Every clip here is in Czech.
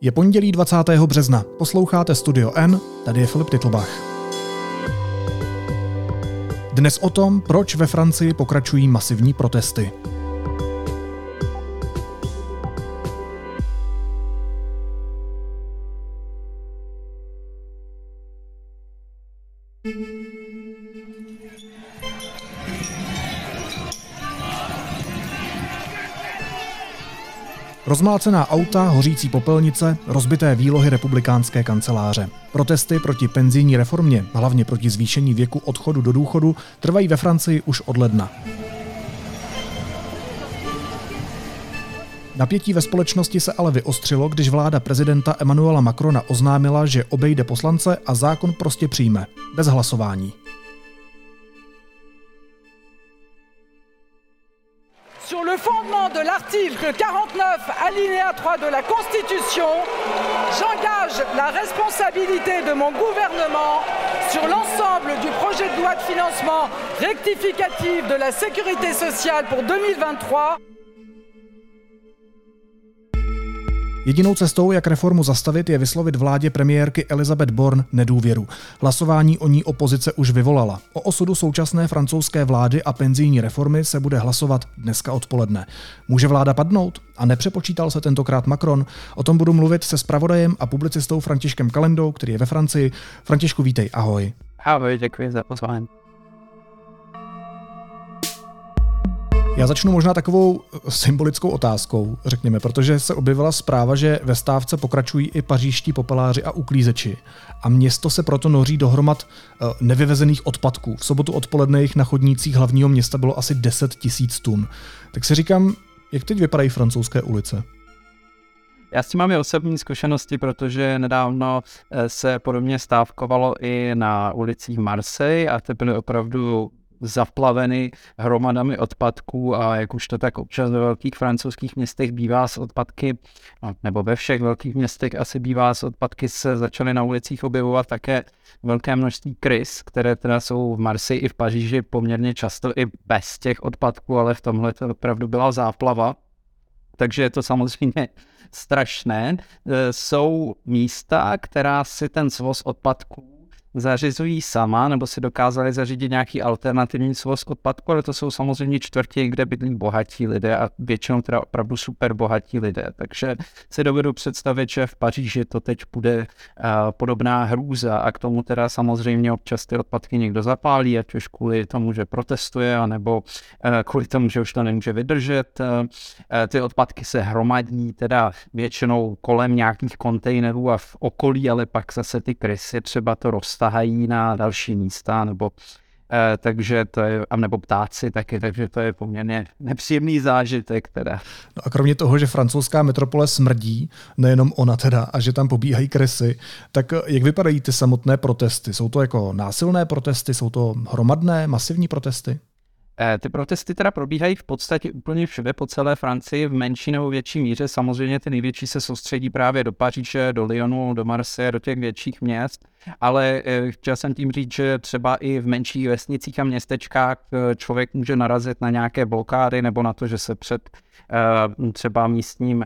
Je pondělí 20. března. Posloucháte Studio N, tady je Filip Titlbach. Dnes o tom, proč ve Francii pokračují masivní protesty. Rozmlácená auta, hořící popelnice, rozbité výlohy republikánské kanceláře. Protesty proti penzijní reformě, hlavně proti zvýšení věku odchodu do důchodu, trvají ve Francii už od ledna. Napětí ve společnosti se ale vyostřilo, když vláda prezidenta Emmanuela Macrona oznámila, že obejde poslance a zákon prostě přijme, bez hlasování. De l'article 49, alinéa 3 de la Constitution, j'engage la responsabilité de mon gouvernement sur l'ensemble du projet de loi de financement rectificatif de la sécurité sociale pour 2023. Jedinou cestou, jak reformu zastavit, je vyslovit vládě premiérky Elizabeth Born nedůvěru. Hlasování o ní opozice už vyvolala. O osudu současné francouzské vlády a penzijní reformy se bude hlasovat dneska odpoledne. Může vláda padnout? A nepřepočítal se tentokrát Macron? O tom budu mluvit se spravodajem a publicistou Františkem Kalendou, který je ve Francii. Františku, vítej, ahoj. Ahoj, děkuji za pozvání. Já začnu možná takovou symbolickou otázkou, řekněme, protože se objevila zpráva, že ve stávce pokračují i pařížští popeláři a uklízeči a město se proto noří dohromad eh, nevyvezených odpadků. V sobotu odpoledne jich na chodnících hlavního města bylo asi 10 tisíc tun. Tak si říkám, jak teď vypadají francouzské ulice? Já s tím mám i osobní zkušenosti, protože nedávno eh, se podobně stávkovalo i na ulicích Marseille a to byly opravdu zaplaveny hromadami odpadků a jak už to tak občas ve velkých francouzských městech bývá s odpadky, nebo ve všech velkých městech asi bývá s odpadky, se začaly na ulicích objevovat také velké množství krys, které teda jsou v Marseille i v Paříži poměrně často i bez těch odpadků, ale v tomhle to opravdu byla záplava. Takže je to samozřejmě strašné. E, jsou místa, která si ten svoz odpadků zařizují sama, nebo si dokázali zařídit nějaký alternativní svoz odpadku, ale to jsou samozřejmě čtvrtě, kde bydlí bohatí lidé a většinou teda opravdu super bohatí lidé. Takže si dovedu představit, že v Paříži to teď bude uh, podobná hrůza a k tomu teda samozřejmě občas ty odpadky někdo zapálí, ať už kvůli tomu, že protestuje, anebo uh, kvůli tomu, že už to nemůže vydržet. Uh, ty odpadky se hromadí teda většinou kolem nějakých kontejnerů a v okolí, ale pak zase ty krysy třeba to roste stahají na další místa, nebo eh, takže to je, a nebo ptáci taky, takže to je poměrně nepříjemný zážitek teda. No a kromě toho, že francouzská metropole smrdí, nejenom ona teda, a že tam pobíhají kresy, tak eh, jak vypadají ty samotné protesty? Jsou to jako násilné protesty, jsou to hromadné, masivní protesty? Eh, ty protesty teda probíhají v podstatě úplně všude po celé Francii v menší nebo větší míře. Samozřejmě ty největší se soustředí právě do Paříže, do Lyonu, do Marseille, do těch větších měst. Ale eh, chtěl jsem tím říct, že třeba i v menších vesnicích a městečkách eh, člověk může narazit na nějaké blokády nebo na to, že se před třeba místním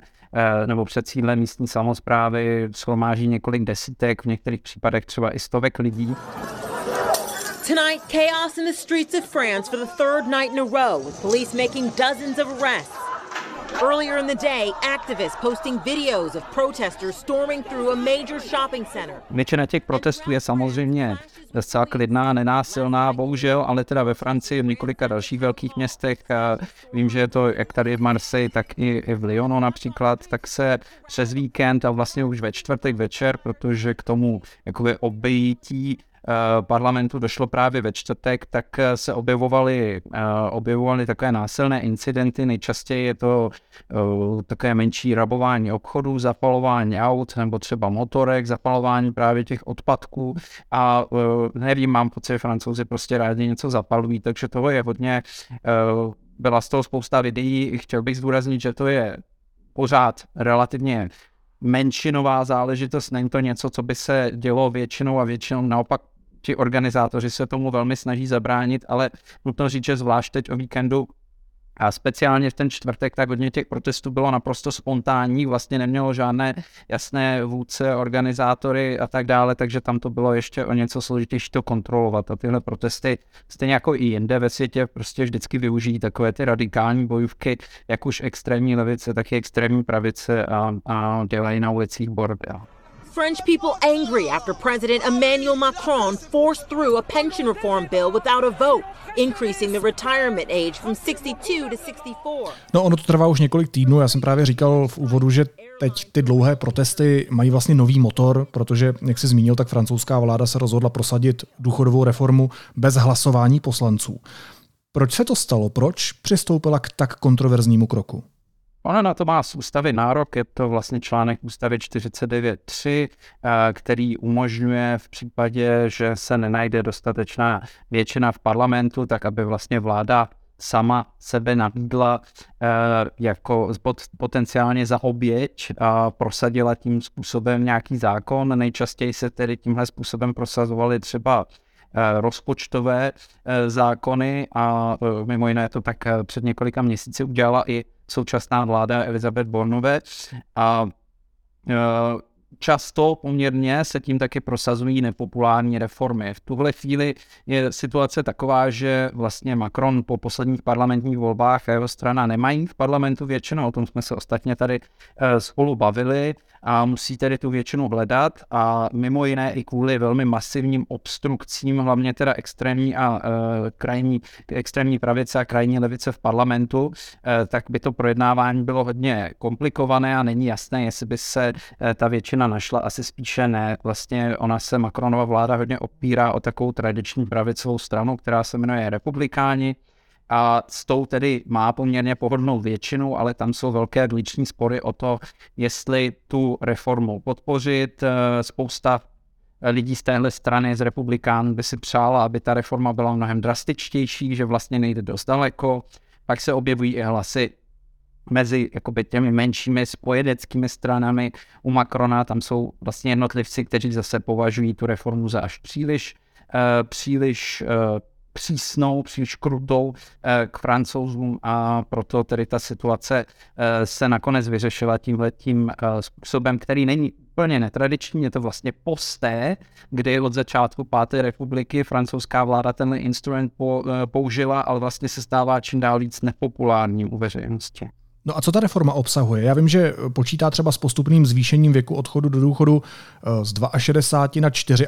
nebo před sídlem místní samozprávy shromáží několik desítek, v některých případech třeba i stovek lidí. Tonight, chaos in the streets of France for the third night in a row, with police making dozens of arrests. Earlier in the day, activists posting videos of protesters storming through a major shopping center. Většina těch protestů je samozřejmě docela klidná, nenásilná, bohužel, ale teda ve Francii, v několika dalších velkých městech, vím, že je to jak tady v Marseille, tak i v Lyonu například, tak se přes víkend a vlastně už ve čtvrtek večer, protože k tomu jakoby obejítí parlamentu došlo právě ve čtvrtek, tak eh, se objevovaly, eh, objevovaly takové násilné incidenty. Nejčastěji je to také menší rabování obchodů, zapalování aut nebo třeba motorek, zapalování právě těch odpadků a nevím, mám pocit, že francouzi prostě rádi něco zapalují, takže toho je hodně. Byla z toho spousta videí, chtěl bych zdůraznit, že to je pořád relativně menšinová záležitost, není to něco, co by se dělo většinou a většinou naopak ti organizátoři se tomu velmi snaží zabránit, ale nutno říct, že zvlášť teď o víkendu A speciálně v ten čtvrtek, tak hodně těch protestů bylo naprosto spontánní, vlastně nemělo žádné jasné vůdce, organizátory a tak dále, takže tam to bylo ještě o něco složitější to kontrolovat. A tyhle protesty, stejně jako i jinde ve světě, prostě vždycky využijí takové ty radikální bojůvky, jak už extrémní levice, tak i extrémní pravice a, a dělají na ulicích bordel. French people angry after President Emmanuel Macron forced through a pension reform bill without a vote, increasing the retirement age from 62 to 64. No ono to trvá už několik týdnů, já jsem právě říkal v úvodu, že teď ty dlouhé protesty mají vlastně nový motor, protože, jak jsi zmínil, tak francouzská vláda se rozhodla prosadit důchodovou reformu bez hlasování poslanců. Proč se to stalo? Proč přistoupila k tak kontroverznímu kroku? Ona na to má z ústavy nárok, je to vlastně článek ústavy 49.3, eh, který umožňuje v případě, že se nenajde dostatečná většina v parlamentu, tak aby vlastně vláda sama sebe nabídla eh, jako potenciálně za oběť a prosadila tím způsobem nějaký zákon. Nejčastěji se tedy tímhle způsobem prosazovaly třeba eh, rozpočtové zákony a mimo jiné to tak před několika měsíci udělala i současná vláda Elizabeth Bornové a e, často poměrně se tím taky prosazují nepopulární reformy. V tuhle chvíli je situace taková, že vlastně Macron po posledních parlamentních volbách a jeho strana nemají v parlamentu většinu, o tom jsme se ostatně tady e, spolu bavili a musí tedy tu většinu hledat a mimo jiné i kvůli velmi masivním obstrukcím, hlavně teda extrémní a uh, krajní, extrémní pravice a krajní levice v parlamentu, uh, tak by to projednávání bylo hodně komplikované a není jasné, jestli by se ta většina našla, asi spíše ne. Vlastně ona se Macronova vláda hodně opírá o takovou tradiční pravicovou stranu, která se jmenuje Republikáni, a s tou tedy má poměrně pohodlnou většinu, ale tam jsou velké vliční spory o to, jestli tu reformu podpořit. Eh, spousta lidí z téhle strany, z republikán, by si přála, aby ta reforma byla mnohem drastičtější, že vlastně nejde dost daleko. Pak se objevují i hlasy mezi jakoby těmi menšími spojeneckými stranami. U Macrona, tam jsou vlastně jednotlivci, kteří zase považují tu reformu za až příliš, uh, příliš uh, přísnou, příliš krutou eh, k francouzům. A proto tedy ta situace se nakonec vyřešila tímhle tím eh, způsobem, který není úplně netradiční, je to vlastně posté, kdy od začátku páté republiky francouzská vláda tenhle instrument použila, ale vlastně se stává čím dál víc nepopulárním u veřejnosti. No a co ta reforma obsahuje? Já vím, že počítá třeba s postupným zvýšením věku odchodu do důchodu eh, z 62 na 64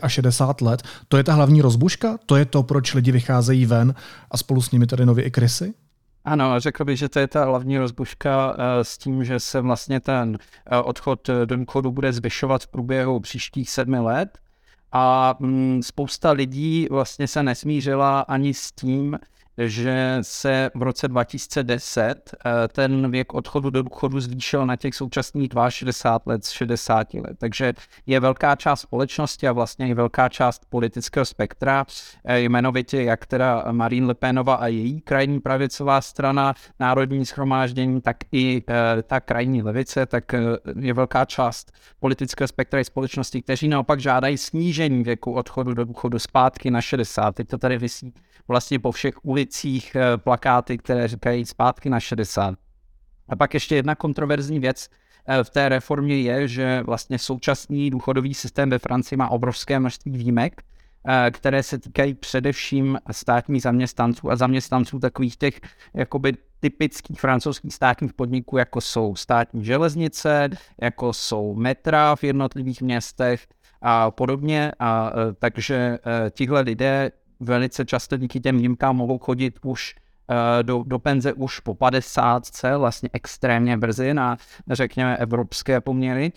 let. To je ta hlavní rozbuška? To je to, proč lidi vycházejí ven a spolu s nimi tady nově i krysy? Ano, řekl bych, že to je ta hlavní rozbuška eh, s tím, že se vlastně ten eh, odchod do důchodu bude zvyšovat v průběhu příštích sedmi let. A mm, spousta lidí vlastně se nesmířila ani s tím, že se v roce 2010 eh, ten věk odchodu do důchodu zvýšil na těch současných 62 let z 60 let. Takže je velká část společnosti a vlastně i velká část politického spektra, eh, jmenovitě jak teda Marine Le Penova a její krajní pravicová strana, národní schromáždění, tak i eh, ta krajní levice, tak je velká část politického spektra i společnosti, kteří naopak žádají snížení věku odchodu do důchodu zpátky na 60. Teď to tady vysí vlastně po všech ulicích eh, plakáty, které říkají zpátky na 60. A pak ještě jedna kontroverzní věc eh, v té reformě je, že vlastně současný důchodový systém ve Francii má obrovské množství výjimek, eh, které se týkají především státních zaměstnanců a zaměstnanců takových těch jakoby typických francouzských státních podniků, jako jsou státní železnice, jako jsou metra v jednotlivých městech a podobně. A takže tihle lidé velice často díky těm výjimkám mohou chodit už eh, do, do penze už po 50, vlastně extrémně brzy na, řekněme, evropské poměry.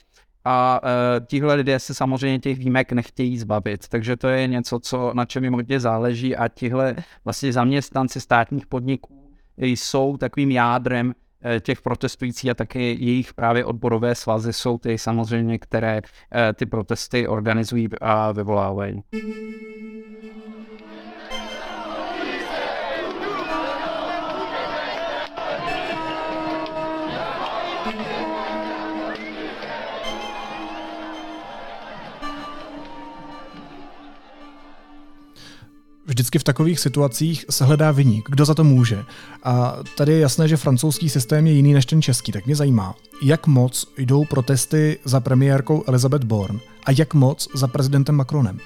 A e, tihle lidé se samozřejmě těch výjimek nechtějí zbavit, takže to je něco, co, na čem jim hodně záleží a tihle vlastně zaměstnanci státních podniků jsou takovým jádrem e, těch protestujících a také jejich právě odborové svazy jsou ty samozřejmě, které ty protesty organizují a vyvolávají. Vždycky v takových situacích se hledá vyník, kdo za to může. A tady je jasné, že francouzský systém je jiný než ten český, tak mě zajímá, jak moc jdou protesty za premiérkou Elizabeth Born a jak moc za prezidentem Macronem.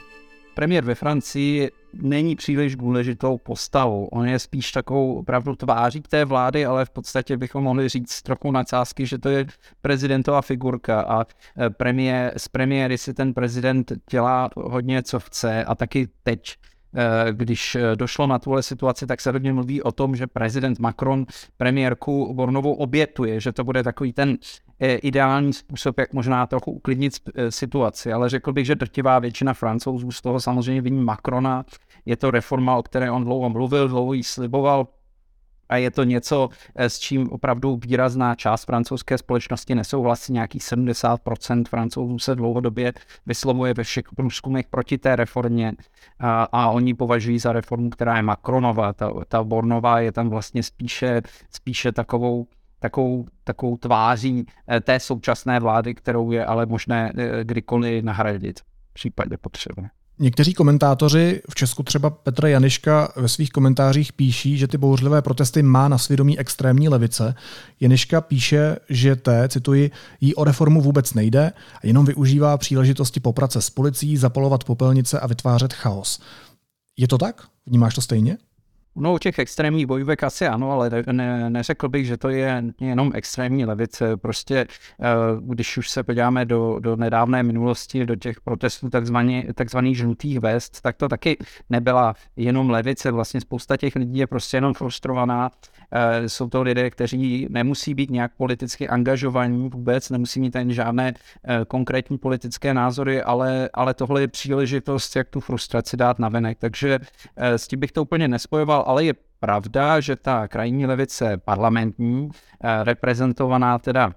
Premiér ve Francii není příliš důležitou postavou. On je spíš takovou opravdu tváří té vlády, ale v podstatě bychom mohli říct trochu nadsázky, že to je prezidentová figurka a e, premiér, z premiéry si ten prezident dělá hodně, co chce a taky teď když došlo na tuhle situaci, tak se hodně mluví o tom, že prezident Macron premiérku Bornovou obětuje, že to bude takový ten ideální způsob, jak možná trochu uklidnit eh, situaci, ale řekl bych, že drtivá většina francouzů z toho samozřejmě viní Macrona. Je to reforma, o které on dlouho mluvil, dlouho ji sliboval, a je to něco, eh, s čím opravdu výrazná část francouzské společnosti nesouhlasí. Nějakých 70% francouzů se dlouhodobě vyslovuje ve všech průzkumech proti té reformě a, a oni považují za reformu, která je Macronová. Ta, ta Bornová je tam vlastně spíše, spíše takovou takovou, takovou tváří eh, té současné vlády, kterou je ale možné eh, kdykoliv nahradit v případě potřeby. Někteří komentátoři, v Česku třeba Petra Janiška, ve svých komentářích píší, že ty bouřlivé protesty má na svědomí extrémní levice. Janiška píše, že té, cituji, jí o reformu vůbec nejde a jenom využívá příležitosti poprace s policií, zapalovat popelnice a vytvářet chaos. Je to tak? Vnímáš to stejně? No u těch extrémních bojovek asi ano, ale ne, neřekl bych, že to je jenom extrémní levice. Prostě eh, když už se podíváme do, do nedávné minulosti, do těch protestů takzvaný, takzvaných žlutých vest, tak to taky nebyla jenom levice. Vlastně spousta těch lidí je prostě jenom frustrovaná. Eh, jsou to lidé, kteří nemusí být nějak politicky angažovaní vůbec, nemusí mít ani žádné eh, konkrétní politické názory, ale, ale tohle je příležitost, jak tu frustraci dát navenek. Takže s tím bych to úplně nespojoval ale je pravda, že ta krajní levice parlamentní, eh, reprezentovaná teda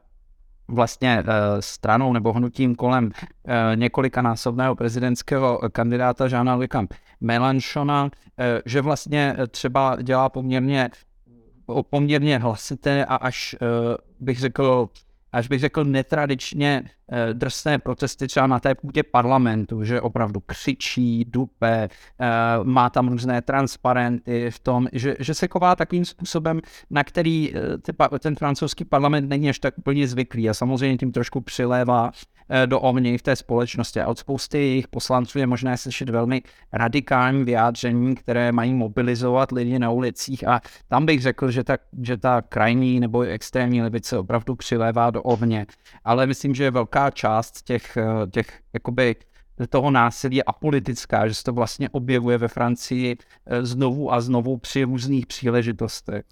vlastně eh, stranou nebo hnutím kolem eh, několika násobného prezidentského kandidáta Žána Luka Melanchona, že vlastně třeba dělá poměrně poměrně hlasité a až bych řekl až bych řekl netradičně eh, drsné protesty třeba na té půdě parlamentu, že opravdu křičí, dupe, eh, má tam různé transparenty v tom, že, že se ková takovým způsobem, na který eh, ten francouzský parlament není až tak úplně zvyklý a samozřejmě tím trošku přilévá. Eh, do ovni v té společnosti. A od spousty jejich poslanců je možné slyšet velmi radikální vyjádření, které mají mobilizovat lidi na ulicích a tam bych řekl, že ta, že ta krajní nebo extrémní levice opravdu přilévá do ovně. Ale myslím, že velká část těch, eh, těch jakoby toho násilí je apolitická, že se to vlastně objevuje ve Francii eh, znovu a znovu při různých příležitostech.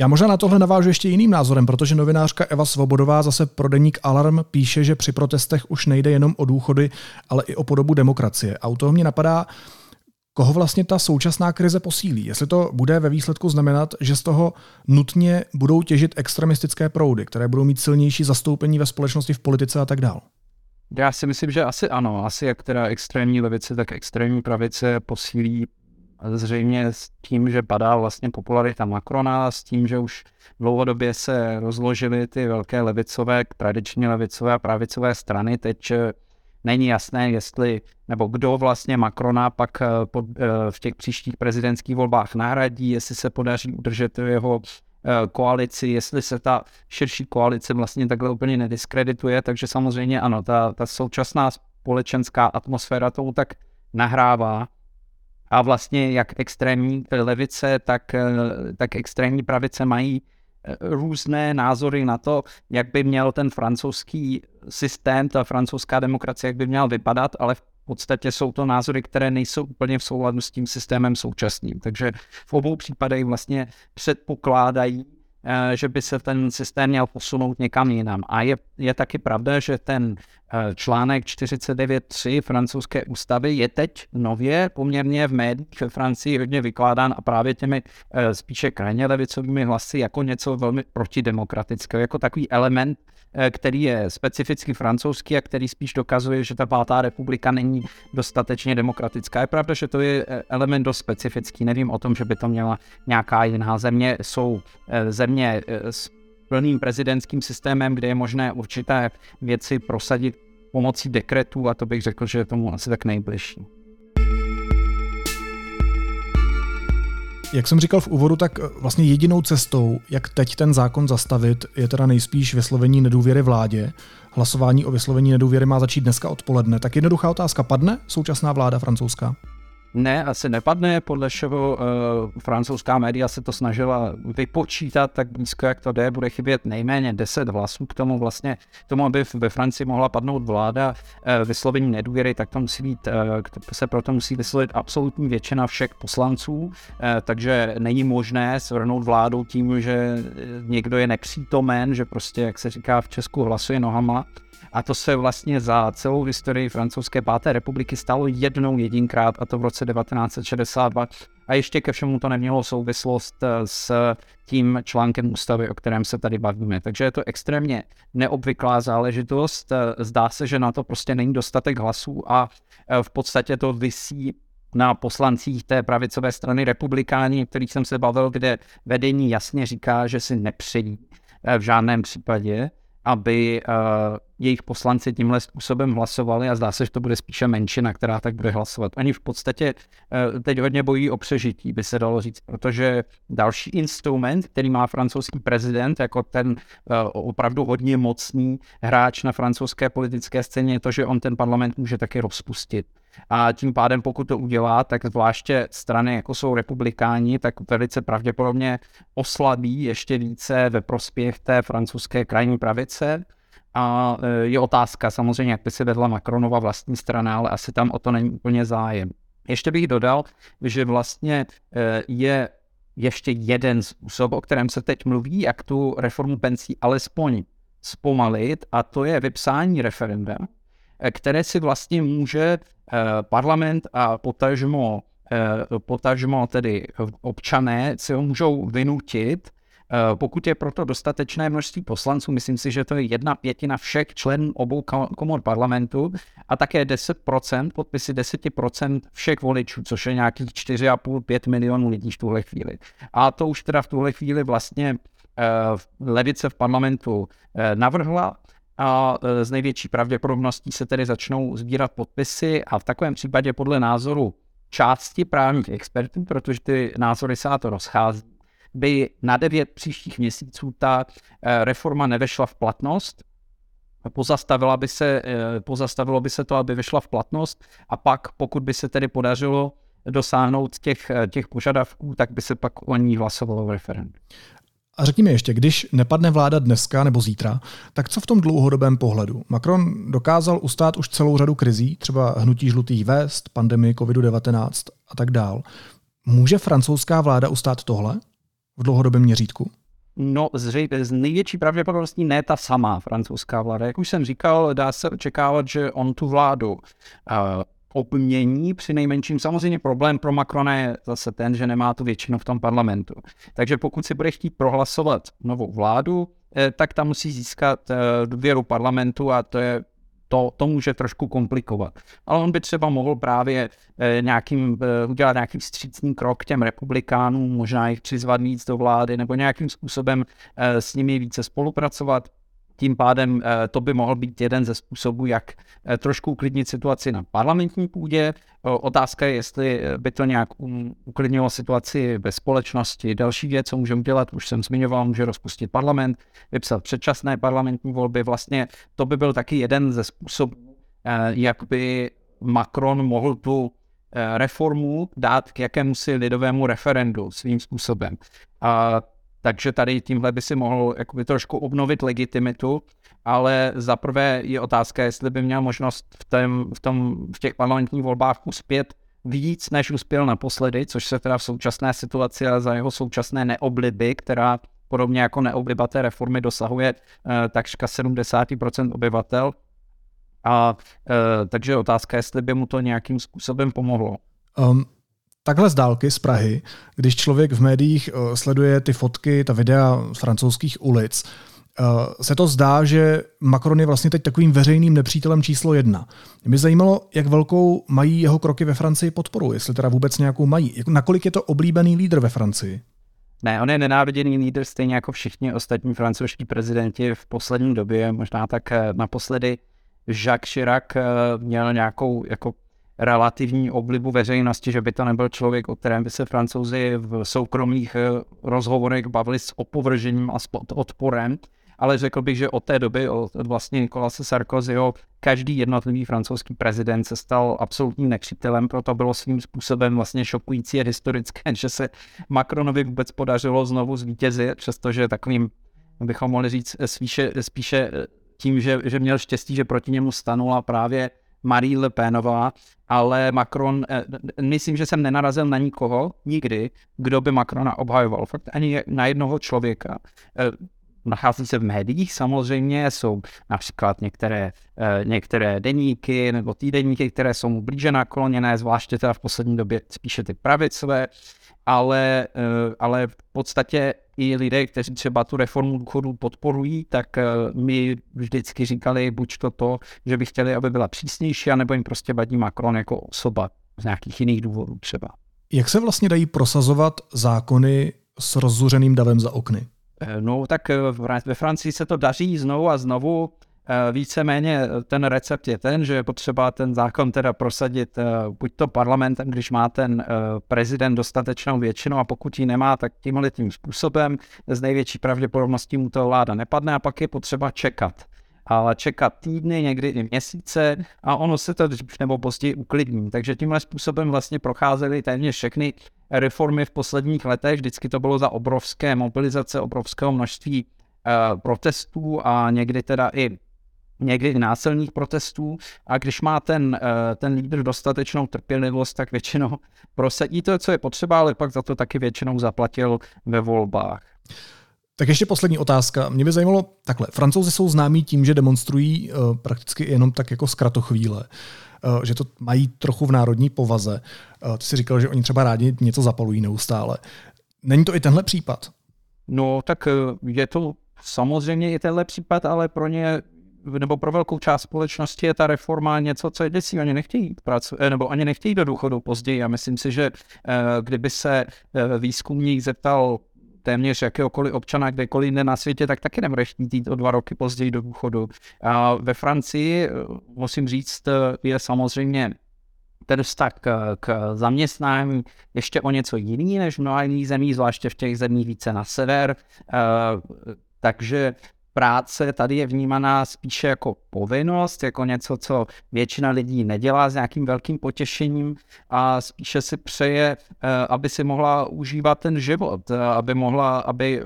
Já možná na tohle navážu ještě jiným názorem, protože novinářka Eva Svobodová zase pro deník Alarm píše, že při protestech už nejde jenom o důchody, ale i o podobu demokracie. A u toho mě napadá, koho vlastně ta současná krize posílí. Jestli to bude ve výsledku znamenat, že z toho nutně budou těžit extremistické proudy, které budou mít silnější zastoupení ve společnosti, v politice a tak dále. Já si myslím, že asi ano. Asi jak teda extrémní levice, tak extrémní pravice posílí zřejmě s tím, že padá vlastně popularita Macrona, s tím, že už dlouhodobě se rozložily ty velké levicové, tradičně levicové a pravicové strany. Teď eh, není jasné, jestli nebo kdo vlastně Macrona pak eh, eh, v těch příštích prezidentských volbách nahradí, jestli se podaří udržet jeho koalici, jestli se ta širší koalice vlastně takhle úplně nediskredituje, takže samozřejmě ano, ta, ta současná společenská atmosféra tomu tak nahrává a vlastně jak extrémní levice, tak, eh, tak extrémní pravice mají eh, různé názory na to, jak by měl ten francouzský systém, ta francouzská demokracie, jak by měl vypadat, ale v podstatě jsou to názory, které nejsou úplně v souladu s tím systémem současným. Takže v obou případech vlastně předpokládají Eh, že by se ten systém měl posunout někam jinam. A je, je taky pravda, že ten článek 49.3 francouzské ústavy je teď nově poměrně v médiích ve Francii hodně vykládán a právě těmi eh, spíše krajně levicovými hlasy jako něco velmi protidemokratického, jako takový element Eh, který je specificky francouzský a který spíš dokazuje, že ta pátá republika není dostatečně demokratická. Je pravda, že to je eh, element dost specifický. Nevím o tom, že by to měla nějaká jiná země. Jsou eh, země s plným prezidentským systémem, kde je možné určité věci prosadit pomocí dekretů a to bych řekl, že je tomu asi tak nejbližší. Jak jsem říkal v úvodu, tak vlastně jedinou cestou, jak teď ten zákon zastavit, je teda nejspíš vyslovení nedůvěry vládě. Hlasování o vyslovení nedůvěry má začít dneska odpoledne. Tak jednoduchá otázka, padne současná vláda francouzská? Ne, asi nepadne, podle všeho uh, francouzská média se to snažila vypočítat tak blízko, jak to jde, bude chybět nejméně 10 hlasů k tomu vlastně, k tomu, aby ve Francii mohla padnout vláda uh, vyslovení nedůvěry, tak to musí být, uh, se proto musí vyslovit absolutní většina všech poslanců, uh, takže není možné svrhnout vládu tím, že někdo je nepřítomen, že prostě, jak se říká v Česku, hlasuje nohama, a to se vlastně za celou historii francouzské páté republiky stalo jednou jedinkrát, a to v roce 1962. A ještě ke všemu to nemělo souvislost eh, s tím článkem ústavy, o kterém se tady bavíme. Takže je to extrémně neobvyklá záležitost. Eh, zdá se, že na to prostě není dostatek hlasů a eh, v podstatě to vysí na poslancích té pravicové strany republikáni, kterých jsem se bavil, kde vedení jasně říká, že si nepřejí v žádném případě aby uh, jejich poslanci tímhle způsobem hlasovali a zdá se, že to bude spíše menšina, která tak bude hlasovat. Oni v podstatě uh, teď hodně bojí o přežití, by se dalo říct, protože další instrument, který má francouzský prezident jako ten uh, opravdu hodně mocný hráč na francouzské politické scéně, je to, že on ten parlament může taky rozpustit. A tím pádem, pokud to udělá, tak zvláště strany, jako jsou republikáni, tak velice pravděpodobně oslabí ještě více ve prospěch té francouzské krajní pravice. A e, je otázka samozřejmě, jak by se vedla Macronova vlastní strana, ale asi tam o to není úplně zájem. Ještě bych dodal, že vlastně e, je ještě jeden způsob, o kterém se teď mluví, jak tu reformu pensí alespoň zpomalit, a to je vypsání referenda, které si vlastně může Eh, parlament a potažmo, eh, potažmo tedy občané si ho můžou vynutit, eh, pokud je proto dostatečné množství poslanců, myslím si, že to je jedna pětina všech členů obou komor parlamentu a také 10%, podpisy 10% všech voličů, což je nějakých 4,5-5 milionů lidí v tuhle chvíli. A to už teda v tuhle chvíli vlastně levice v parlamentu navrhla a e, z největší pravděpodobností se tedy začnou sbírat podpisy a v takovém případě podle názoru části právních expertů, protože ty názory se na to rozchází, by na devět příštích měsíců ta e, reforma nevešla v platnost, pozastavila by se, e, pozastavilo by se to, aby vyšla v platnost a pak, pokud by se tedy podařilo dosáhnout těch, těch požadavků, tak by se pak o ní hlasovalo v referendu. A řekněme ještě, když nepadne vláda dneska nebo zítra, tak co v tom dlouhodobém pohledu? Macron dokázal ustát už celou řadu krizí, třeba hnutí žlutých vest, pandemii COVID-19 a tak dál. Může francouzská vláda ustát tohle v dlouhodobém měřítku? No, zřejmě z největší pravděpodobností ne ta samá francouzská vláda. Jak už jsem říkal, dá se očekávat, že on tu vládu uh, obmění při nejmenším. Samozřejmě problém pro Macrona je zase ten, že nemá tu většinu v tom parlamentu. Takže pokud si bude chtít prohlasovat novou vládu, eh, tak tam musí získat eh, důvěru parlamentu a to je to, to může trošku komplikovat. Ale on by třeba mohl právě eh, nějakým, udělat nějaký střícný krok těm republikánům, možná jich přizvat víc do vlády, nebo nějakým způsobem s nimi více spolupracovat. Tím pádem eh, to by mohl být jeden ze způsobů, jak eh, trošku uklidnit situaci na parlamentní půdě. Otázka je, jestli eh, by to nějak uklidnilo situaci ve společnosti. Další věc, co můžeme dělat, už jsem zmiňoval, může rozpustit parlament, vypsat předčasné parlamentní volby. Vlastně to by byl taky jeden ze způsobů, jak by Macron mohl tu reformu dát k jakémusi lidovému referendu svým způsobem. A takže tady tímhle by si mohl jakoby trošku obnovit legitimitu, ale za prvé je otázka, jestli by měl možnost v, tém, v, tom, v těch parlamentních volbách uspět víc, než uspěl naposledy, což se teda v současné situaci a za jeho současné neobliby, která podobně jako neobliba té reformy dosahuje eh, takřka 70% obyvatel. A eh, takže otázka, jestli by mu to nějakým způsobem pomohlo. Um, takhle z dálky z Prahy, když člověk v médiích uh, sleduje ty fotky, ta videa z francouzských ulic, uh, se to zdá, že Macron je vlastně teď takovým veřejným nepřítelem číslo jedna. Mě zajímalo, jak velkou mají jeho kroky ve Francii podporu, jestli teda vůbec nějakou mají. Nakolik je to oblíbený lídr ve Francii? Ne, on je nenáviděný lídr stejně jako všichni ostatní francouzští prezidenti v poslední době, možná tak naposledy Jacques Chirac měl nějakou jako relativní oblibu veřejnosti, že by to nebyl člověk, o kterém by se francouzi v soukromých eh, rozhovorech bavili s opovržením a s odporem, ale řekl bych, že od té doby, od vlastně Nikolase Sarkozyho, každý jednotlivý francouzský prezident se stal absolutním nepřítelem, proto bylo svým způsobem vlastně šokující a historické, že se Macronovi vůbec podařilo znovu zvítězit, přestože takovým, bychom mohli říct, spíše, spíše tím, že, že měl štěstí, že proti němu stanula právě Marie Le Penová, ale Macron, eh, myslím, že jsem nenarazil na nikoho, nikdy, kdo by Macrona obhajoval. Fakt ani na jednoho člověka. Eh, nachází se v médiích samozřejmě, jsou například některé, eh, některé deníky nebo týdeníky, které jsou mu blíže nakloněné, zvláště teda v poslední době spíše ty pravicové, ale, ale v podstatě i lidé, kteří třeba tu reformu důchodu podporují, tak eh, mi vždycky říkali buď to to, že by chtěli, aby byla přísnější, anebo jim prostě vadí Macron jako osoba z nějakých jiných důvodů třeba. Jak se vlastně dají prosazovat zákony s rozzuřeným davem za okny? Eh, no tak eh, ve Francii se to daří znovu a znovu. Eh, víceméně eh, ten recept je ten, že je potřeba ten zákon teda prosadit eh, buď to parlamentem, když má ten prezident dostatečnou většinu a pokud ji nemá, tak tímhle tím způsobem s největší pravděpodobností mu to vláda nepadne a pak je potřeba čekat ale čekat týdny, někdy i měsíce a ono se to dřív nebo později uklidní. Takže tímhle způsobem vlastně procházely téměř všechny reformy v posledních letech. Vždycky to bylo za obrovské mobilizace, obrovského množství protestů a někdy teda i někdy i násilných protestů a když má ten, eh, ten lídr dostatečnou trpělivost, tak většinou prosadí to, co je potřeba, ale pak za to taky většinou zaplatil ve volbách. Tak ještě poslední otázka. Mě by zajímalo, takhle, francouzi jsou známí tím, že demonstrují uh, prakticky jenom tak jako zkratochvíle, uh, že to mají trochu v národní povaze. Uh, ty jsi říkal, že oni třeba rádi něco zapalují neustále. Není to i tenhle případ? No, tak je to samozřejmě i tenhle případ, ale pro ně nebo pro velkou část společnosti je ta reforma něco, co je děsí. Oni nechtějí pracu, eh, nebo ani nechtějí do důchodu později. A myslím si, že eh, kdyby se eh, výzkumník zeptal téměř jakéhokoliv občana kdekoliv jinde na světě, tak taky nebude chtít jít o dva roky později do důchodu. A ve Francii, musím říct, je samozřejmě ten vztah k, k zaměstnání ještě o něco jiný než v mnoha jiných zemích, zvláště v těch zemích více na sever. Takže práce tady je vnímaná spíše jako povinnost, jako něco, co většina lidí nedělá s nějakým velkým potěšením a spíše si přeje, eh, aby si mohla užívat ten život, eh, aby mohla, aby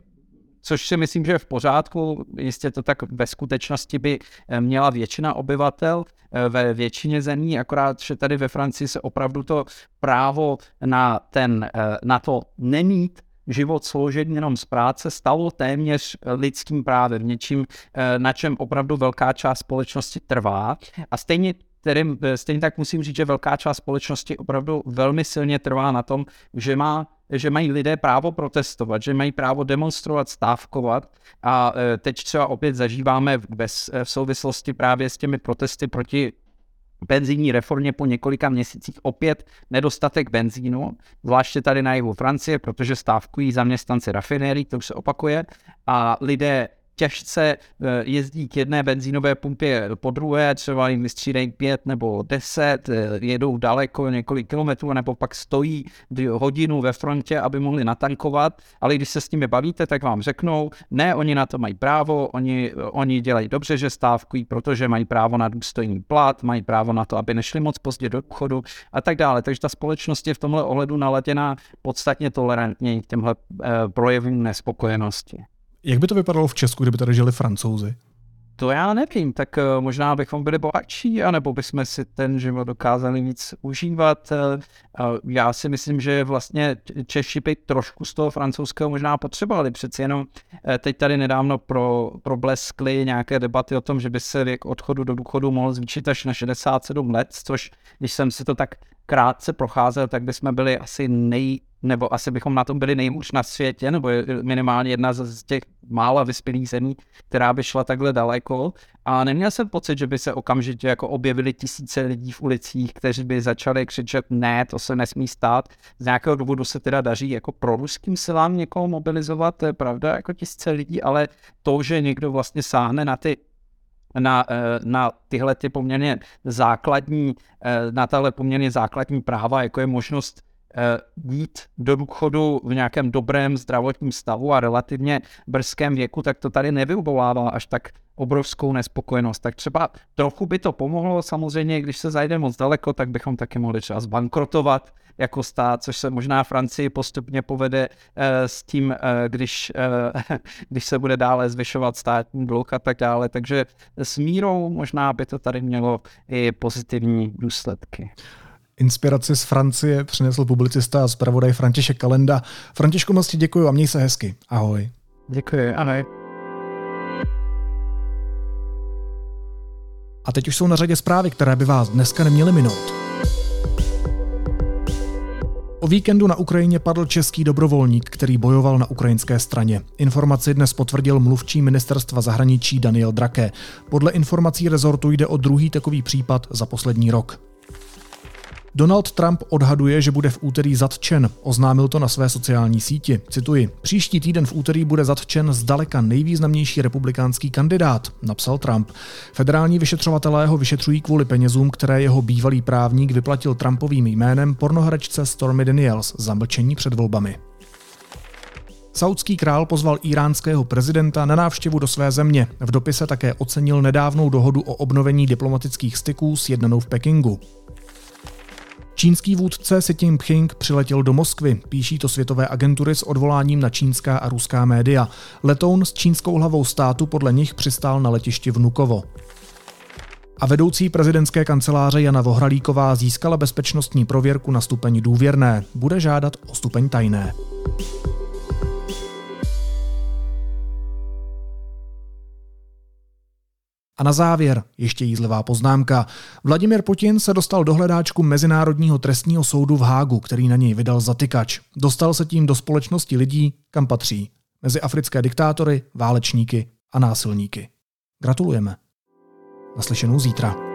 což si myslím, že je v pořádku. Jistě to tak ve skutečnosti by eh, měla většina obyvatel ve většině zemí, akorát, že tady ve Francii se opravdu to právo na, ten, na to nemít život složen jenom z práce stalo téměř lidským právem, něčím, eh, na čem opravdu velká část společnosti trvá. A stejně kterým, eh, stejně tak musím říct, že velká část společnosti opravdu velmi silně trvá na tom, že, má, že mají lidé právo protestovat, že mají právo demonstrovat, stávkovat. A eh, teď třeba opět zažíváme v, v souvislosti právě s těmi protesty proti penzijní reformě po několika měsících. Opět nedostatek benzínu, zvláště tady na jihu Francie, protože stávkují zaměstnanci rafinérií, to už se opakuje, a lidé těžce eh, jezdí k jedné benzínové pumpě po druhé, třeba jim vystřídají pět nebo deset, eh, jedou daleko několik kilometrů, nebo pak stojí hodinu ve frontě, aby mohli natankovat, ale když se s nimi bavíte, tak vám řeknou, ne, oni na to mají právo, oni, oni dělají dobře, že stávkují, protože mají právo na důstojný plat, mají právo na to, aby nešli moc pozdě do obchodu a tak dále. Takže ta společnost je v tomhle ohledu naladěná podstatně tolerantně k těmhle eh, projevům nespokojenosti. Jak by to vypadalo v Česku, kdyby tady žili francouzi? To já nevím, tak eh, možná bychom byli bohatší, anebo bychom si ten život dokázali víc užívat. Eh, já si myslím, že vlastně Češi by trošku z toho francouzského možná potřebovali. Přeci jenom eh, teď tady nedávno pro, probleskly nějaké debaty o tom, že by se věk odchodu do důchodu mohl zvýšit až na 67 let, což když jsem si to tak krátce procházel, tak bychom byli asi nej, nebo asi bychom na tom byli nejhůř na světě, nebo minimálně jedna z těch mála vyspělých zemí, která by šla takhle daleko. A neměl jsem pocit, že by se okamžitě jako objevili tisíce lidí v ulicích, kteří by začali křičet, ne, to se nesmí stát. Z nějakého důvodu se teda daří jako pro ruským silám někoho mobilizovat, to je pravda, jako tisíce lidí, ale to, že někdo vlastně sáhne na ty na, na tyhle ty poměrně základní, na tahle poměrně základní práva, jako je možnost jít do důchodu v nějakém dobrém zdravotním stavu a relativně brzkém věku, tak to tady nevyvolává až tak obrovskou nespokojenost. Tak třeba trochu by to pomohlo, samozřejmě, když se zajde moc daleko, tak bychom taky mohli třeba zbankrotovat jako stát, což se možná Francii postupně povede eh, s tím, eh, když, eh, když se bude dále zvyšovat státní dluh a tak dále. Takže s mírou možná by to tady mělo i pozitivní důsledky. Inspiraci z Francie přinesl publicista a zpravodaj František Kalenda. Františku, moc ti děkuji a měj se hezky. Ahoj. Děkuji, ahoj. A teď už jsou na řadě zprávy, které by vás dneska neměly minout. O víkendu na Ukrajině padl český dobrovolník, který bojoval na ukrajinské straně. Informaci dnes potvrdil mluvčí ministerstva zahraničí Daniel Drake. Podle informací rezortu jde o druhý takový případ za poslední rok. Donald Trump odhaduje, že bude v úterý zatčen. Oznámil to na své sociální síti. Cituji. Příští týden v úterý bude zatčen zdaleka nejvýznamnější republikánský kandidát, napsal Trump. Federální vyšetřovatelé ho vyšetřují kvůli penězům, které jeho bývalý právník vyplatil Trumpovým jménem pornohračce Stormy Daniels za mlčení před volbami. Saudský král pozval iránského prezidenta na návštěvu do své země. V dopise také ocenil nedávnou dohodu o obnovení diplomatických styků s jednanou v Pekingu. Čínský vůdce Xi Jinping přiletěl do Moskvy, píší to světové agentury s odvoláním na čínská a ruská média. Letoun s čínskou hlavou státu podle nich přistál na letišti Vnukovo. A vedoucí prezidentské kanceláře Jana Vohralíková získala bezpečnostní prověrku na stupeň důvěrné. Bude žádat o stupeň tajné. A na závěr ještě jízlivá poznámka. Vladimir Putin se dostal do hledáčku Mezinárodního trestního soudu v Hágu, který na něj vydal zatykač. Dostal se tím do společnosti lidí, kam patří. Mezi africké diktátory, válečníky a násilníky. Gratulujeme. Naslyšenou zítra.